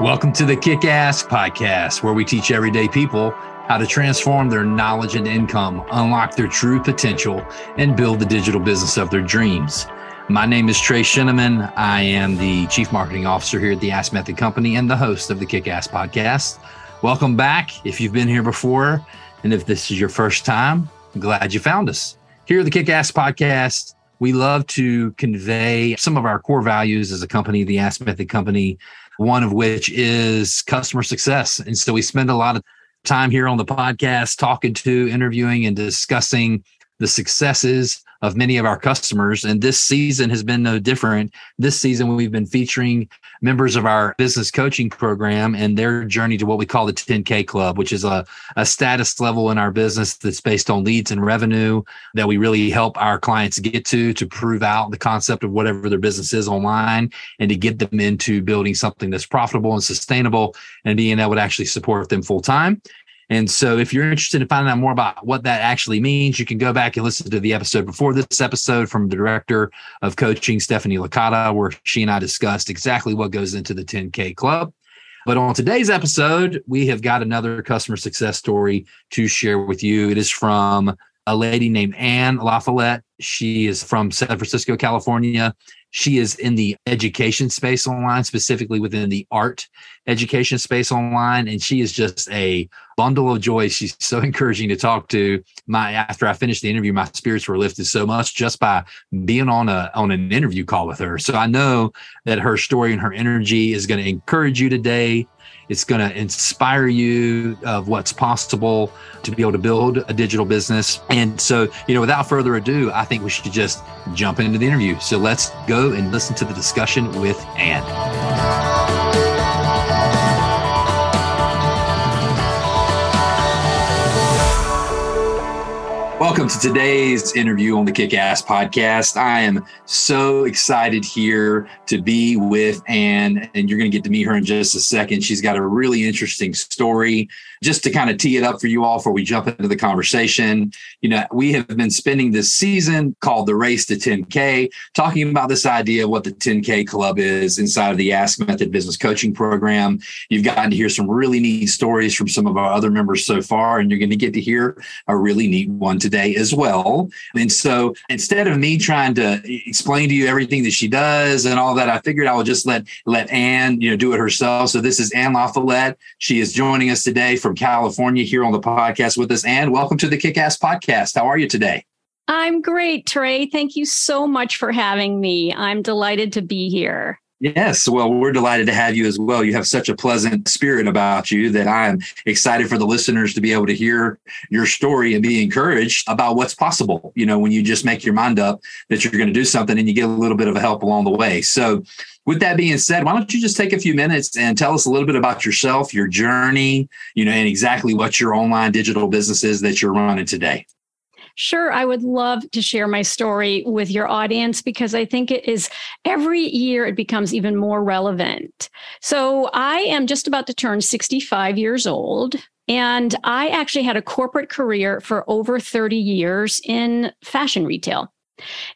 Welcome to the Kick Ass Podcast, where we teach everyday people how to transform their knowledge and income, unlock their true potential, and build the digital business of their dreams. My name is Trey Shinneman. I am the Chief Marketing Officer here at the Ask Method Company and the host of the Kick Ass Podcast. Welcome back. If you've been here before, and if this is your first time, I'm glad you found us. Here at the Kick Ass Podcast, we love to convey some of our core values as a company, the Ask Method Company, one of which is customer success. And so we spend a lot of time here on the podcast talking to, interviewing, and discussing the successes of many of our customers. And this season has been no different. This season, we've been featuring members of our business coaching program and their journey to what we call the 10K Club, which is a, a status level in our business that's based on leads and revenue that we really help our clients get to to prove out the concept of whatever their business is online and to get them into building something that's profitable and sustainable and being able to actually support them full time. And so, if you're interested in finding out more about what that actually means, you can go back and listen to the episode before this episode from the director of coaching, Stephanie Licata, where she and I discussed exactly what goes into the 10K Club. But on today's episode, we have got another customer success story to share with you. It is from a lady named Anne LaFollette. She is from San Francisco, California. She is in the education space online, specifically within the art education space online. And she is just a bundle of joy. She's so encouraging to talk to. My after I finished the interview, my spirits were lifted so much just by being on a on an interview call with her. So I know that her story and her energy is going to encourage you today. It's going to inspire you of what's possible to be able to build a digital business. And so, you know, without further ado, I think we should just jump into the interview. So let's go and listen to the discussion with Anne. Welcome to today's interview on the Kick Ass podcast. I am so excited here to be with Anne, and you're going to get to meet her in just a second. She's got a really interesting story. Just to kind of tee it up for you all before we jump into the conversation, you know, we have been spending this season called the Race to 10K, talking about this idea of what the 10K Club is inside of the Ask Method Business Coaching Program. You've gotten to hear some really neat stories from some of our other members so far, and you're going to get to hear a really neat one today today as well. And so instead of me trying to explain to you everything that she does and all that, I figured I would just let let Anne, you know, do it herself. So this is Anne LaFollette. She is joining us today from California here on the podcast with us. Anne, welcome to the Kick Ass Podcast. How are you today? I'm great, Trey. Thank you so much for having me. I'm delighted to be here. Yes. Well, we're delighted to have you as well. You have such a pleasant spirit about you that I'm excited for the listeners to be able to hear your story and be encouraged about what's possible. You know, when you just make your mind up that you're going to do something and you get a little bit of help along the way. So, with that being said, why don't you just take a few minutes and tell us a little bit about yourself, your journey, you know, and exactly what your online digital business is that you're running today? Sure, I would love to share my story with your audience because I think it is every year it becomes even more relevant. So, I am just about to turn 65 years old. And I actually had a corporate career for over 30 years in fashion retail.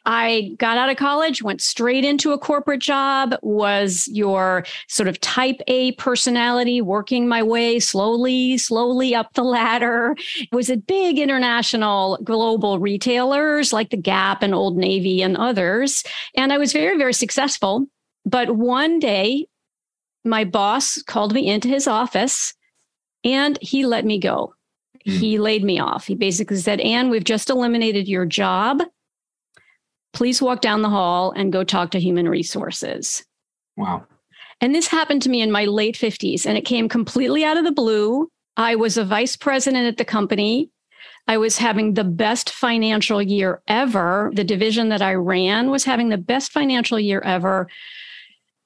I got out of college, went straight into a corporate job, was your sort of type A personality, working my way slowly, slowly up the ladder. Was at big international global retailers like the Gap and Old Navy and others. And I was very, very successful. But one day, my boss called me into his office and he let me go. Mm. He laid me off. He basically said, Anne, we've just eliminated your job please walk down the hall and go talk to human resources. Wow. And this happened to me in my late 50s, and it came completely out of the blue. I was a vice president at the company. I was having the best financial year ever. The division that I ran was having the best financial year ever.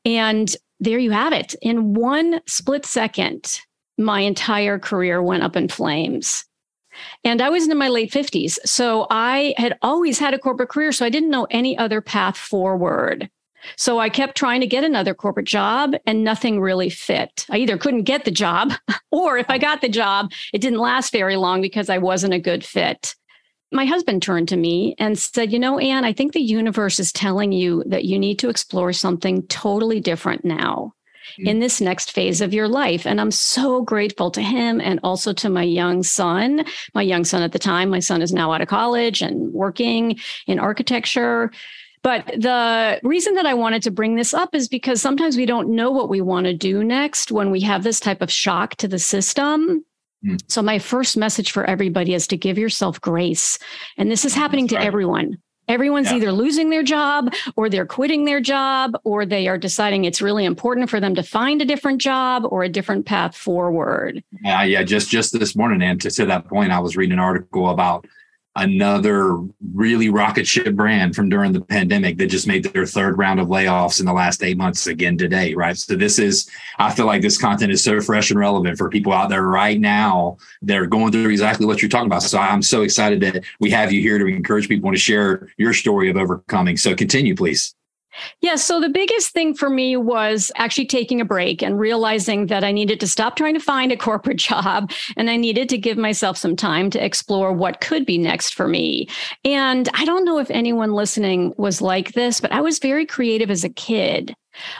And there you have it. In one split second, my entire career went up in flames. And I was in my late 50s. So I had always had a corporate career. So I didn't know any other path forward. So I kept trying to get another corporate job and nothing really fit. I either couldn't get the job or if I got the job, it didn't last very long because I wasn't a good fit. My husband turned to me and said, You know, Anne, I think the universe is telling you that you need to explore something totally different now. Mm-hmm. in this next phase of your life. And I'm so grateful to him and also to my young son. My young son at the time, my son is now out of college and working in architecture. But the reason that I wanted to bring this up is because sometimes we don't know what we want to do next when we have this type of shock to the system. Mm. So, my first message for everybody is to give yourself grace. And this is happening to everyone. Everyone's yeah. either losing their job or they're quitting their job or they are deciding it's really important for them to find a different job or a different path forward. Yeah, yeah. Just just this morning, and to, to that point, I was reading an article about another really rocket ship brand from during the pandemic that just made their third round of layoffs in the last eight months again today, right? So this is, I feel like this content is so fresh and relevant for people out there right now. They're going through exactly what you're talking about. So I'm so excited that we have you here to encourage people to share your story of overcoming. So continue, please. Yeah. So the biggest thing for me was actually taking a break and realizing that I needed to stop trying to find a corporate job and I needed to give myself some time to explore what could be next for me. And I don't know if anyone listening was like this, but I was very creative as a kid.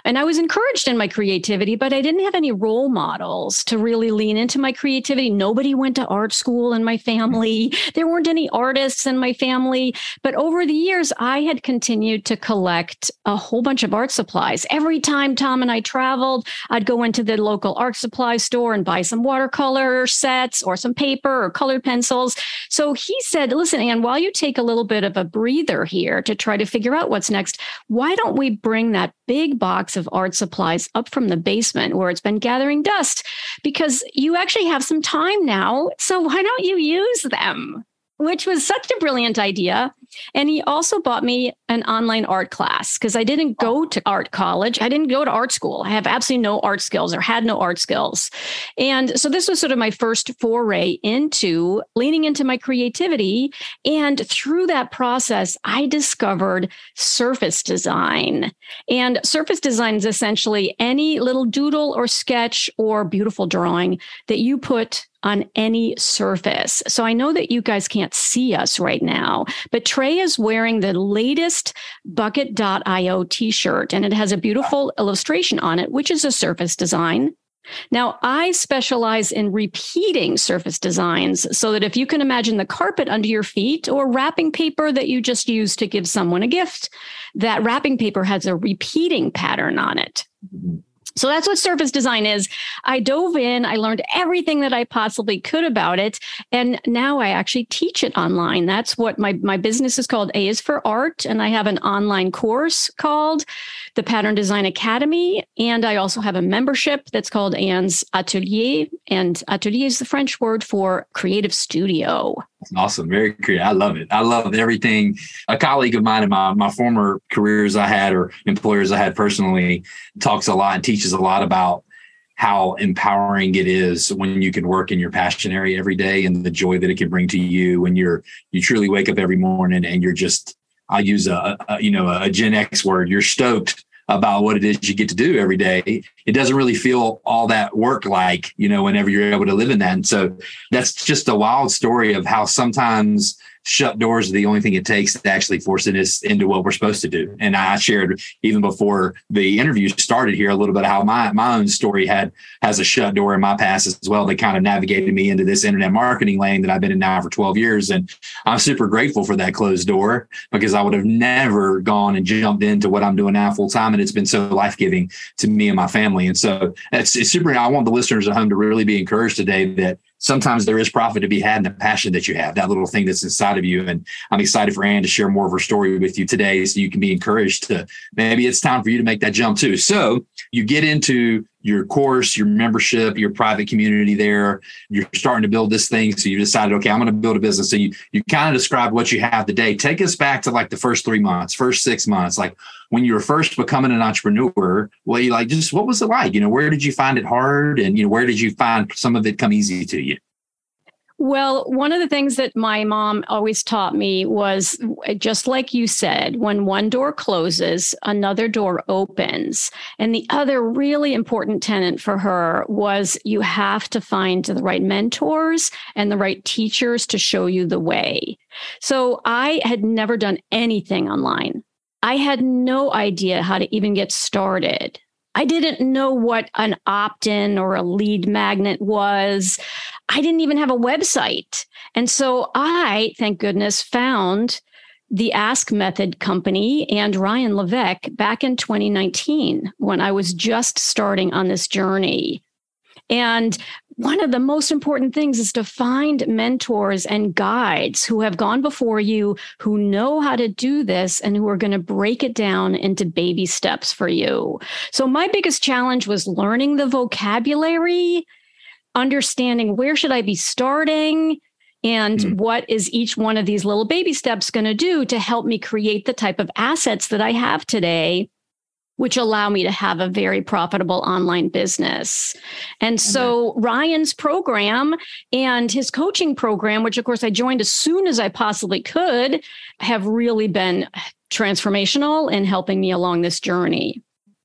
And I was encouraged in my creativity, but I didn't have any role models to really lean into my creativity. Nobody went to art school in my family. Hmm. There weren't any artists in my family. But over the years, I had continued to collect a whole bunch of art supplies. Every time Tom and I traveled, I'd go into the local art supply store and buy some watercolor sets or some paper or colored pencils. So he said, Listen, Anne, while you take a little bit of a breather here to try to figure out what's next, why don't we bring that big box of art supplies up from the basement where it's been gathering dust because you actually have some time now. So why don't you use them? Which was such a brilliant idea. And he also bought me an online art class because I didn't go to art college. I didn't go to art school. I have absolutely no art skills or had no art skills. And so this was sort of my first foray into leaning into my creativity. And through that process, I discovered surface design. And surface design is essentially any little doodle or sketch or beautiful drawing that you put on any surface. So I know that you guys can't see us right now, but Trey is wearing the latest bucket.io t shirt, and it has a beautiful illustration on it, which is a surface design. Now, I specialize in repeating surface designs so that if you can imagine the carpet under your feet or wrapping paper that you just used to give someone a gift, that wrapping paper has a repeating pattern on it. Mm-hmm. So that's what surface design is. I dove in, I learned everything that I possibly could about it. And now I actually teach it online. That's what my, my business is called A is for Art. And I have an online course called the Pattern Design Academy. And I also have a membership that's called Anne's Atelier. And atelier is the French word for creative studio. Awesome. Very creative. I love it. I love everything. A colleague of mine in my, my former careers I had or employers I had personally talks a lot and teaches a lot about how empowering it is when you can work in your passion area every day and the joy that it can bring to you when you're you truly wake up every morning and you're just I'll use a, a you know a Gen X word. You're stoked about what it is you get to do every day. It doesn't really feel all that work like, you know, whenever you're able to live in that. And so that's just a wild story of how sometimes shut doors are the only thing it takes to actually forcing us into what we're supposed to do. And I shared even before the interview started here a little bit how my my own story had has a shut door in my past as well that kind of navigated me into this internet marketing lane that I've been in now for 12 years. And I'm super grateful for that closed door because I would have never gone and jumped into what I'm doing now full time. And it's been so life giving to me and my family. And so it's, it's super. I want the listeners at home to really be encouraged today that sometimes there is profit to be had in the passion that you have, that little thing that's inside of you. And I'm excited for Anne to share more of her story with you today so you can be encouraged to maybe it's time for you to make that jump too. So you get into your course, your membership, your private community there. You're starting to build this thing. So you decided, okay, I'm going to build a business. So you you kind of described what you have today. Take us back to like the first three months, first six months, like when you were first becoming an entrepreneur. Well, you like just what was it like? You know, where did you find it hard, and you know, where did you find some of it come easy to you? Well, one of the things that my mom always taught me was just like you said, when one door closes, another door opens. And the other really important tenant for her was you have to find the right mentors and the right teachers to show you the way. So I had never done anything online. I had no idea how to even get started. I didn't know what an opt in or a lead magnet was. I didn't even have a website. And so I, thank goodness, found the Ask Method company and Ryan Levesque back in 2019 when I was just starting on this journey. And one of the most important things is to find mentors and guides who have gone before you, who know how to do this, and who are going to break it down into baby steps for you. So, my biggest challenge was learning the vocabulary, understanding where should I be starting, and mm. what is each one of these little baby steps going to do to help me create the type of assets that I have today which allow me to have a very profitable online business. And so Ryan's program and his coaching program, which of course I joined as soon as I possibly could, have really been transformational in helping me along this journey.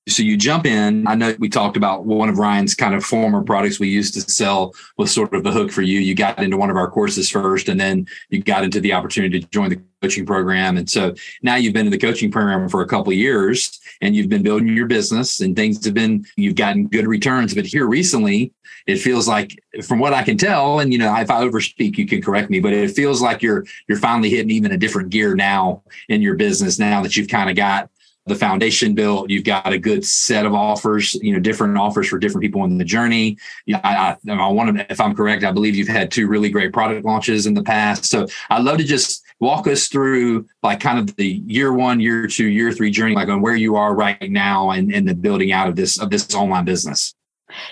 So you jump in. I know we talked about one of Ryan's kind of former products we used to sell was sort of the hook for you. You got into one of our courses first, and then you got into the opportunity to join the coaching program. And so now you've been in the coaching program for a couple of years and you've been building your business and things have been, you've gotten good returns. But here recently, it feels like from what I can tell, and you know, if I overspeak, you can correct me, but it feels like you're you're finally hitting even a different gear now in your business now that you've kind of got the foundation built. You've got a good set of offers, you know, different offers for different people in the journey. Yeah, I, I, I want to, if I'm correct, I believe you've had two really great product launches in the past. So I'd love to just walk us through like kind of the year one, year two, year three journey, like on where you are right now and, and the building out of this of this online business.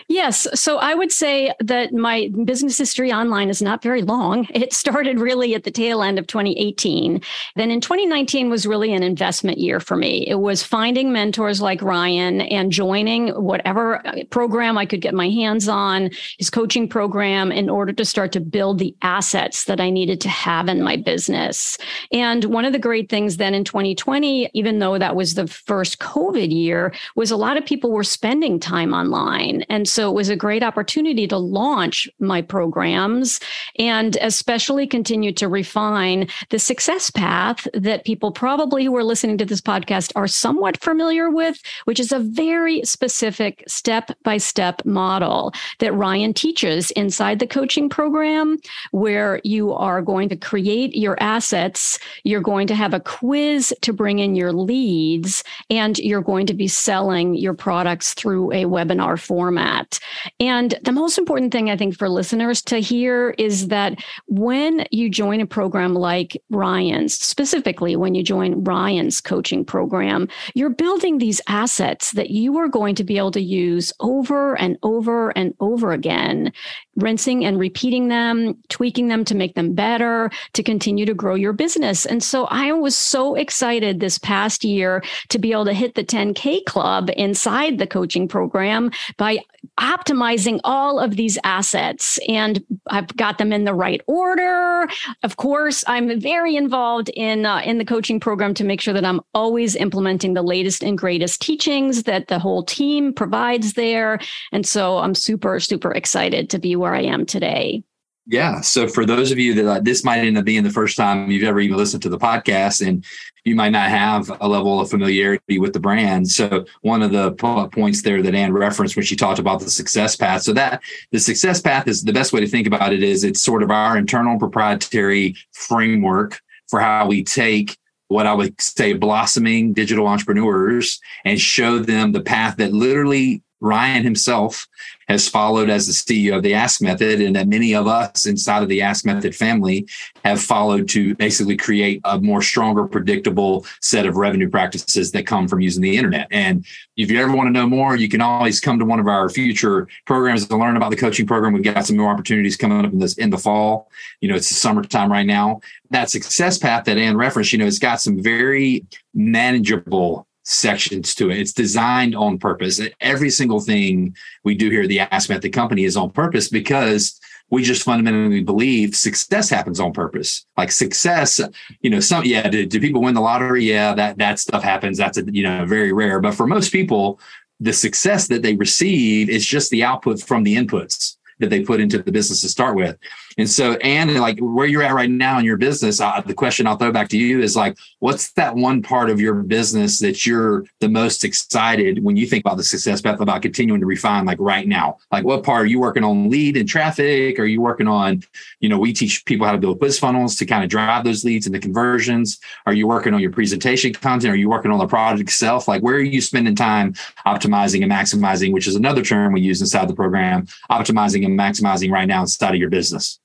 Yes. So I would say that my business history online is not very long. It started really at the tail end of 2018. Then in 2019 was really an investment year for me. It was finding mentors like Ryan and joining whatever uh, program I could get my hands on, his coaching program, in order to start to build the assets that I needed to have in my business. And one of the great things then in 2020, even though that was the first COVID year, was a lot of people were spending time online. And so it was a great opportunity to launch my programs and especially continue to refine the success path that people probably who are listening to this podcast are somewhat familiar with, which is a very specific step by step model that Ryan teaches inside the coaching program, where you are going to create your assets, you're going to have a quiz to bring in your leads, and you're going to be selling your products through a webinar format format. And the most important thing I think for listeners to hear is that when you join a program like Ryan's, specifically when you join Ryan's coaching program, you're building these assets that you are going to be able to use over and over and over again, rinsing and repeating them, tweaking them to make them better, to continue to grow your business. And so I was so excited this past year to be able to hit the 10K club inside the coaching program by optimizing all of these assets and I've got them in the right order. Of course, I'm very involved in uh, in the coaching program to make sure that I'm always implementing the latest and greatest teachings that the whole team provides there. And so I'm super super excited to be where I am today. Yeah. So for those of you that uh, this might end up being the first time you've ever even listened to the podcast and you might not have a level of familiarity with the brand. So one of the points there that Anne referenced when she talked about the success path. So that the success path is the best way to think about it is it's sort of our internal proprietary framework for how we take what I would say blossoming digital entrepreneurs and show them the path that literally Ryan himself has followed as the CEO of the Ask Method, and that many of us inside of the Ask Method family have followed to basically create a more stronger, predictable set of revenue practices that come from using the internet. And if you ever want to know more, you can always come to one of our future programs to learn about the coaching program. We've got some more opportunities coming up in this in the fall. You know, it's the summertime right now. That success path that Anne referenced, you know, it's got some very manageable sections to it. It's designed on purpose. Every single thing we do here at the Ask Method Company is on purpose because we just fundamentally believe success happens on purpose. Like success, you know, some yeah, do, do people win the lottery? Yeah, that that stuff happens. That's a, you know very rare. But for most people, the success that they receive is just the output from the inputs that they put into the business to start with. And so, and like where you're at right now in your business, uh, the question I'll throw back to you is like, what's that one part of your business that you're the most excited when you think about the success path about continuing to refine like right now? Like what part are you working on lead and traffic? Are you working on, you know, we teach people how to build quiz funnels to kind of drive those leads into conversions. Are you working on your presentation content? Are you working on the product itself? Like where are you spending time optimizing and maximizing, which is another term we use inside the program, optimizing and maximizing right now inside of your business?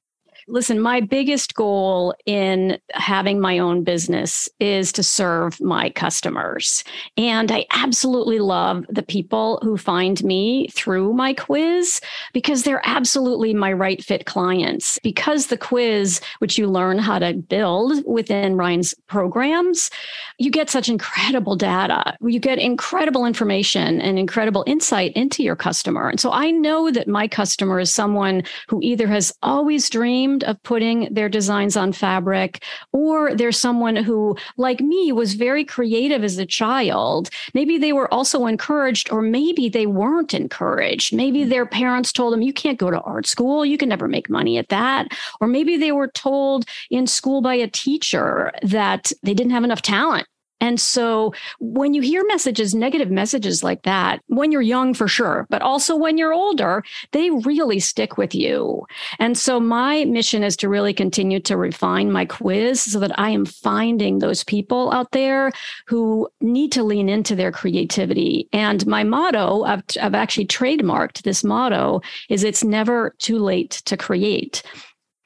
Listen, my biggest goal in having my own business is to serve my customers. And I absolutely love the people who find me through my quiz because they're absolutely my right fit clients. Because the quiz, which you learn how to build within Ryan's programs, you get such incredible data. You get incredible information and incredible insight into your customer. And so I know that my customer is someone who either has always dreamed dreamed of putting their designs on fabric, or there's someone who, like me, was very creative as a child. Maybe they were also encouraged, or maybe they weren't encouraged. Maybe mm. their parents told them, You can't go to art school, you can never make money at that. Or maybe they were told in school by a teacher that they didn't have enough talent and so when you hear messages, negative messages like that, when you're young for sure, but also when you're older, they really stick with you. And so my mission is to really continue to refine my quiz so that I am finding those people out there who need to lean into their creativity. And my motto, I've, I've actually trademarked this motto, is it's never too late to create.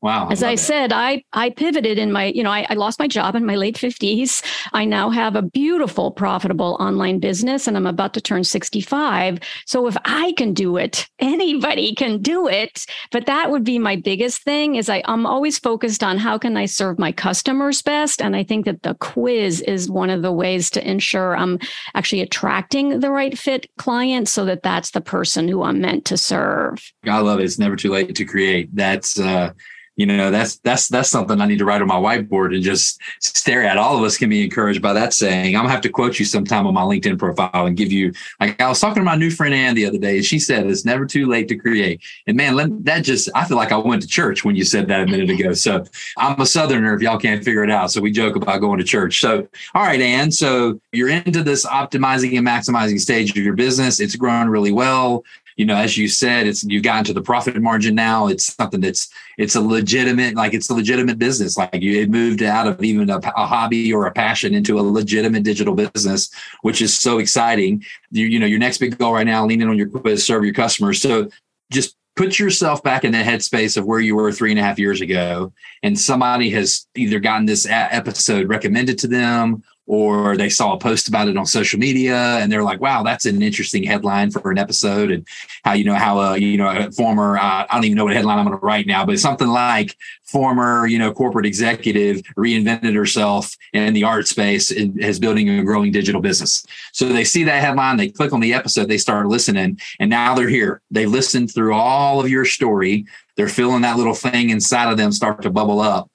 Wow. As I, I said, I I pivoted in my, you know, I, I, lost my job in my late 50s. I now have a beautiful, profitable online business and I'm about to turn 65. So if I can do it, anybody can do it. But that would be my biggest thing is I, I'm always focused on how can I serve my customers best. And I think that the quiz is one of the ways to ensure I'm actually attracting the right fit client so that that's the person who I'm meant to serve. I love it. It's never too late to create. That's uh you know that's that's that's something i need to write on my whiteboard and just stare at. All of us can be encouraged by that saying. I'm gonna have to quote you sometime on my linkedin profile and give you like i was talking to my new friend Anne the other day and she said it's never too late to create. And man that just i feel like i went to church when you said that a minute ago. So i'm a southerner if y'all can't figure it out so we joke about going to church. So all right Anne so you're into this optimizing and maximizing stage of your business. It's growing really well you know, as you said, it's you've gotten to the profit margin now. It's something that's it's a legitimate, like it's a legitimate business. Like you it moved out of even a, a hobby or a passion into a legitimate digital business, which is so exciting. You, you know, your next big goal right now, leaning on your quiz, serve your customers. So just put yourself back in the headspace of where you were three and a half years ago and somebody has either gotten this episode recommended to them or they saw a post about it on social media and they're like, wow, that's an interesting headline for an episode. And how, you know, how, uh, you know, a former, uh, I don't even know what headline I'm going to write now, but something like former, you know, corporate executive reinvented herself in the art space and is building a growing digital business. So they see that headline, they click on the episode, they start listening, and now they're here. They listened through all of your story. They're feeling that little thing inside of them start to bubble up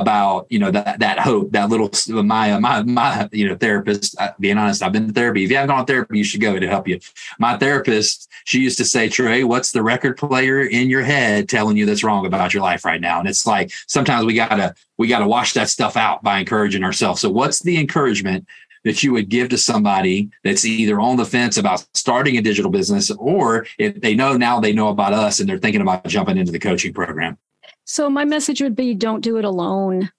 about you know that that hope that little my my my you know therapist uh, being honest i've been to therapy. If you haven't gone to therapy you should go to help you. My therapist she used to say trey what's the record player in your head telling you that's wrong about your life right now? And it's like sometimes we gotta we gotta wash that stuff out by encouraging ourselves. So what's the encouragement that you would give to somebody that's either on the fence about starting a digital business or if they know now they know about us and they're thinking about jumping into the coaching program so, my message would be don't do it alone.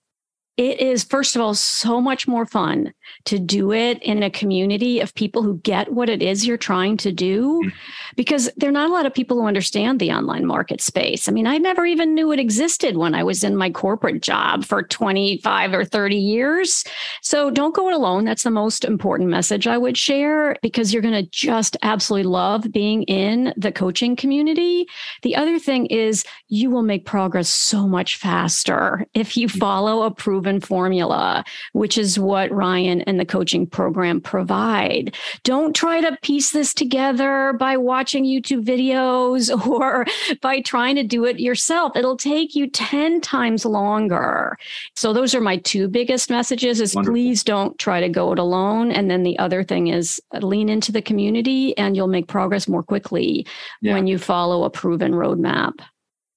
It is, first of all, so much more fun to do it in a community of people who get what it is you're trying to do mm-hmm. because there are not a lot of people who understand the online market space. I mean, I never even knew it existed when I was in my corporate job for 25 or 30 years. So don't go it alone. That's the most important message I would share because you're going to just absolutely love being in the coaching community. The other thing is you will make progress so much faster if you mm-hmm. follow a proven formula, which is what Ryan and the coaching program provide. Don't try to piece this together by watching YouTube videos or by trying to do it yourself. It'll take you 10 times longer. So those are my two biggest messages is Wonderful. please don't try to go it alone. And then the other thing is lean into the community and you'll make progress more quickly yeah. when you follow a proven roadmap.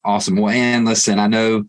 Awesome. Well, and listen, I know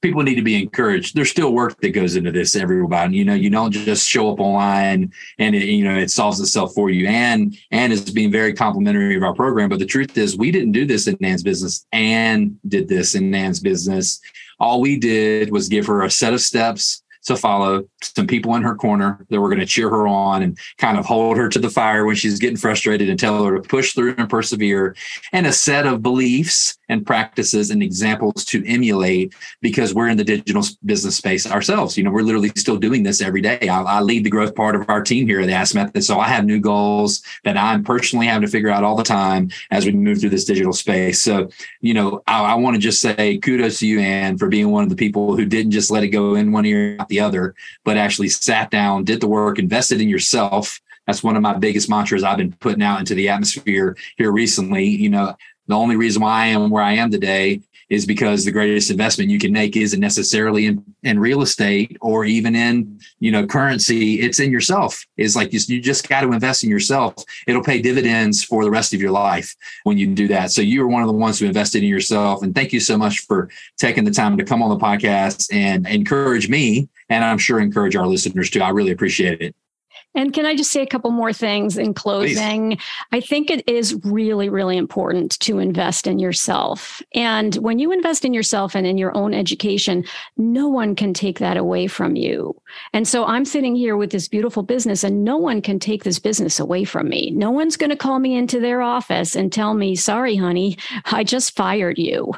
people need to be encouraged. There's still work that goes into this, everybody. You know, you don't just show up online and it, you know it solves itself for you. And Anne is being very complimentary of our program. But the truth is, we didn't do this in Anne's business. Anne did this in Anne's business. All we did was give her a set of steps to follow, some people in her corner that were going to cheer her on and kind of hold her to the fire when she's getting frustrated and tell her to push through and persevere, and a set of beliefs and practices and examples to emulate because we're in the digital business space ourselves. You know, we're literally still doing this every day. I, I lead the growth part of our team here at the Ask Method. So I have new goals that I'm personally having to figure out all the time as we move through this digital space. So, you know, I, I want to just say kudos to you, Anne, for being one of the people who didn't just let it go in one ear, out the other, but actually sat down, did the work, invested in yourself. That's one of my biggest mantras I've been putting out into the atmosphere here recently. You know, the only reason why I am where I am today is because the greatest investment you can make isn't necessarily in, in real estate or even in you know currency. It's in yourself. It's like you, you just got to invest in yourself. It'll pay dividends for the rest of your life when you do that. So you are one of the ones who invested in yourself. And thank you so much for taking the time to come on the podcast and encourage me and i'm sure encourage our listeners too. I really appreciate it and can I just say a couple more things in closing? Please. I think it is really, really important to invest in yourself. And when you invest in yourself and in your own education, no one can take that away from you. And so I'm sitting here with this beautiful business, and no one can take this business away from me. No one's going to call me into their office and tell me, sorry, honey, I just fired you.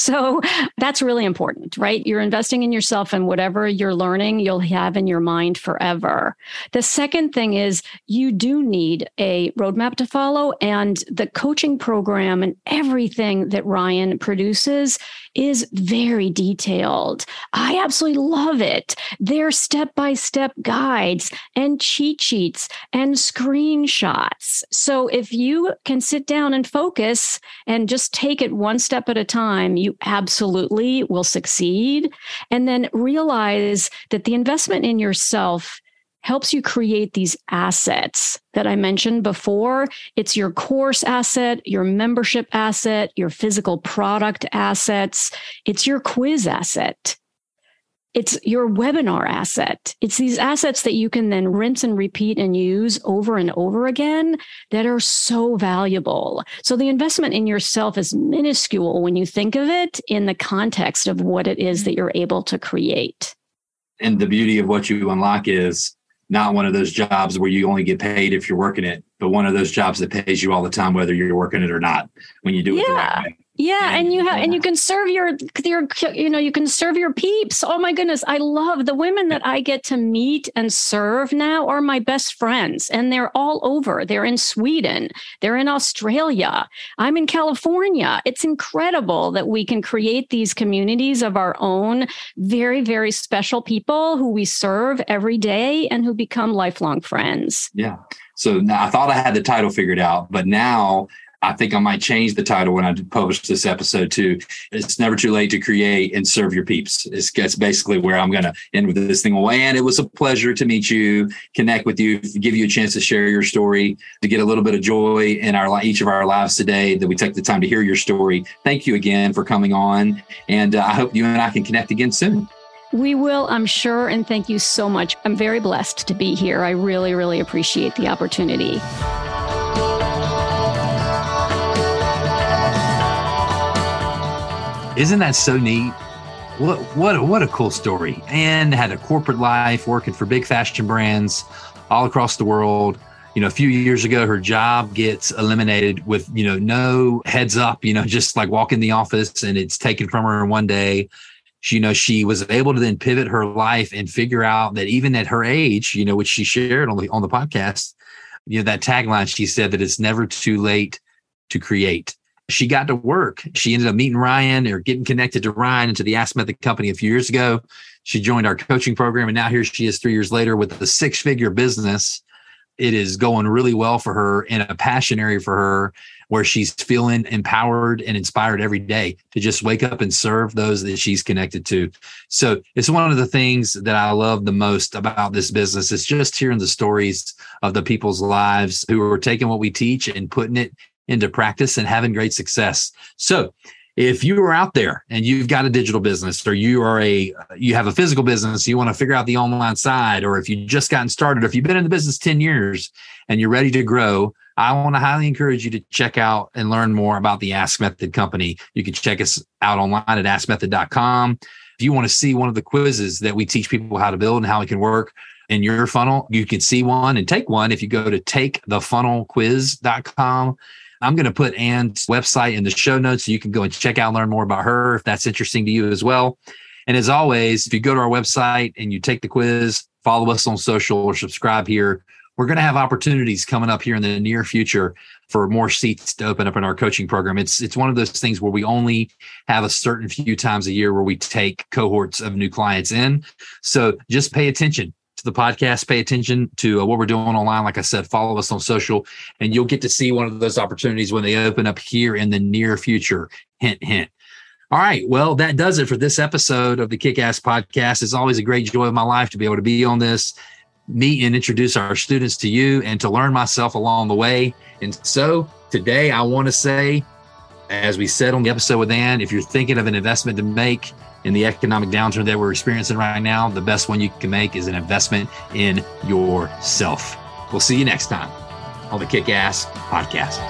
So that's really important, right? You're investing in yourself and whatever you're learning, you'll have in your mind forever. The second thing is you do need a roadmap to follow, and the coaching program and everything that Ryan produces is very detailed. I absolutely love it. They're step by step guides and cheat sheets and screenshots. So if you can sit down and focus and just take it one step at a time, you absolutely will succeed. And then realize that the investment in yourself helps you create these assets that I mentioned before. It's your course asset, your membership asset, your physical product assets, it's your quiz asset. It's your webinar asset. It's these assets that you can then rinse and repeat and use over and over again that are so valuable. So the investment in yourself is minuscule when you think of it in the context of what it is that you're able to create. And the beauty of what you unlock is not one of those jobs where you only get paid if you're working it, but one of those jobs that pays you all the time, whether you're working it or not, when you do it yeah. the right way. Yeah, and, and you have and you can serve your your you know you can serve your peeps. Oh my goodness, I love the women that I get to meet and serve now are my best friends and they're all over. They're in Sweden, they're in Australia. I'm in California. It's incredible that we can create these communities of our own very very special people who we serve every day and who become lifelong friends. Yeah. So now I thought I had the title figured out, but now I think I might change the title when I publish this episode too. It's never too late to create and serve your peeps. It's, basically where I'm going to end with this thing. Well, and it was a pleasure to meet you, connect with you, give you a chance to share your story, to get a little bit of joy in our each of our lives today. That we take the time to hear your story. Thank you again for coming on, and uh, I hope you and I can connect again soon. We will, I'm sure, and thank you so much. I'm very blessed to be here. I really, really appreciate the opportunity. Isn't that so neat? What what what a cool story. Anne had a corporate life working for big fashion brands all across the world. You know, a few years ago, her job gets eliminated with, you know, no heads up, you know, just like walk in the office and it's taken from her in one day. She, you know, she was able to then pivot her life and figure out that even at her age, you know, which she shared on the on the podcast, you know, that tagline, she said that it's never too late to create she got to work. She ended up meeting Ryan or getting connected to Ryan and to the Ask Method Company a few years ago. She joined our coaching program, and now here she is three years later with a six figure business. It is going really well for her in a passion area for her where she's feeling empowered and inspired every day to just wake up and serve those that she's connected to. So it's one of the things that I love the most about this business. It's just hearing the stories of the people's lives who are taking what we teach and putting it into practice and having great success. So, if you are out there and you've got a digital business or you are a you have a physical business you want to figure out the online side or if you just gotten started or if you've been in the business 10 years and you're ready to grow i want to highly encourage you to check out and learn more about the ask method company. You can check us out online at askmethod.com if you want to see one of the quizzes that we teach people how to build and how it can work in your funnel you can see one and take one if you go to takethefunnelquiz.com I'm going to put Anne's website in the show notes so you can go and check out, learn more about her if that's interesting to you as well. And as always, if you go to our website and you take the quiz, follow us on social or subscribe here, we're going to have opportunities coming up here in the near future for more seats to open up in our coaching program. It's it's one of those things where we only have a certain few times a year where we take cohorts of new clients in. So just pay attention to the podcast, pay attention to uh, what we're doing online. Like I said, follow us on social, and you'll get to see one of those opportunities when they open up here in the near future. Hint, hint. All right. Well, that does it for this episode of the Kick Ass Podcast. It's always a great joy of my life to be able to be on this, meet and introduce our students to you, and to learn myself along the way. And so today, I want to say, as we said on the episode with Anne, if you're thinking of an investment to make, in the economic downturn that we're experiencing right now, the best one you can make is an investment in yourself. We'll see you next time on the Kick Ass Podcast.